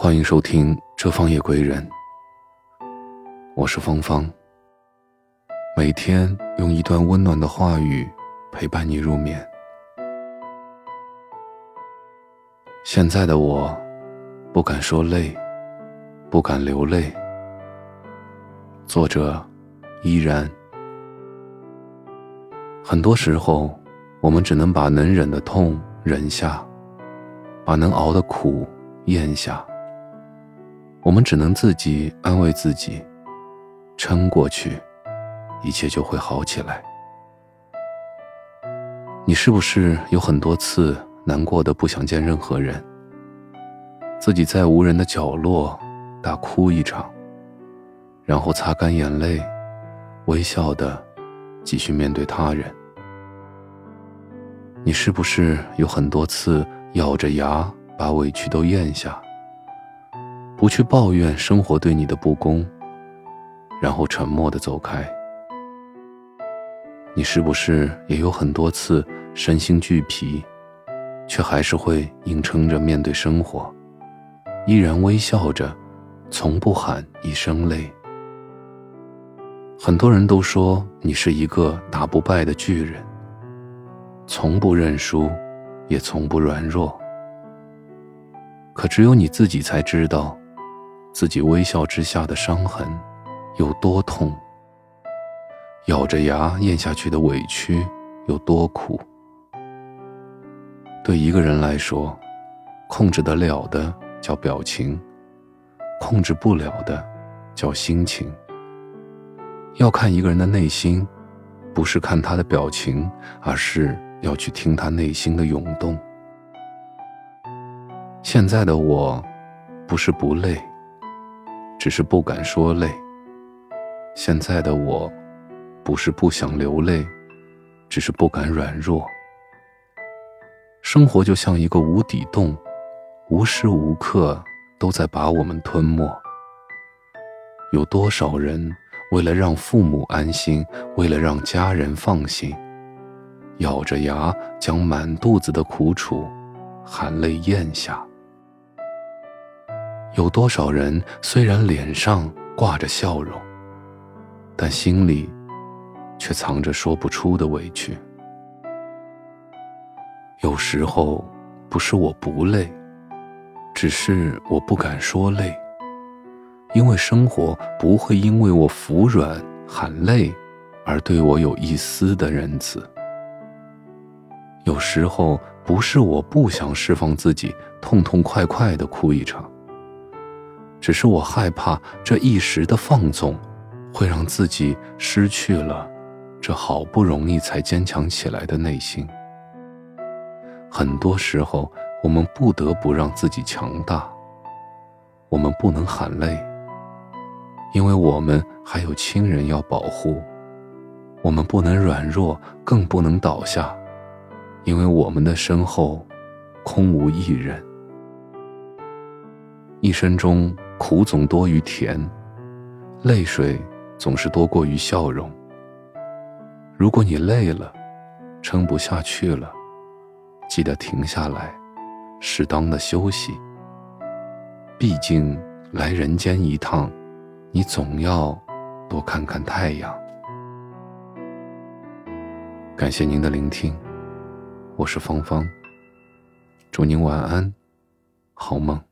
欢迎收听《这方夜归人》，我是芳芳。每天用一段温暖的话语陪伴你入眠。现在的我，不敢说累，不敢流泪。作者依然。很多时候，我们只能把能忍的痛忍下，把能熬的苦咽下。我们只能自己安慰自己，撑过去，一切就会好起来。你是不是有很多次难过的不想见任何人，自己在无人的角落大哭一场，然后擦干眼泪，微笑的继续面对他人？你是不是有很多次咬着牙把委屈都咽下？不去抱怨生活对你的不公，然后沉默的走开。你是不是也有很多次身心俱疲，却还是会硬撑着面对生活，依然微笑着，从不喊一声累？很多人都说你是一个打不败的巨人，从不认输，也从不软弱。可只有你自己才知道。自己微笑之下的伤痕有多痛，咬着牙咽下去的委屈有多苦。对一个人来说，控制得了的叫表情，控制不了的叫心情。要看一个人的内心，不是看他的表情，而是要去听他内心的涌动。现在的我，不是不累。只是不敢说累。现在的我，不是不想流泪，只是不敢软弱。生活就像一个无底洞，无时无刻都在把我们吞没。有多少人为了让父母安心，为了让家人放心，咬着牙将满肚子的苦楚含泪咽下？有多少人虽然脸上挂着笑容，但心里却藏着说不出的委屈？有时候不是我不累，只是我不敢说累，因为生活不会因为我服软喊累而对我有一丝的仁慈。有时候不是我不想释放自己，痛痛快快的哭一场。只是我害怕这一时的放纵，会让自己失去了这好不容易才坚强起来的内心。很多时候，我们不得不让自己强大。我们不能喊累，因为我们还有亲人要保护；我们不能软弱，更不能倒下，因为我们的身后空无一人。一生中。苦总多于甜，泪水总是多过于笑容。如果你累了，撑不下去了，记得停下来，适当的休息。毕竟来人间一趟，你总要多看看太阳。感谢您的聆听，我是芳芳。祝您晚安，好梦。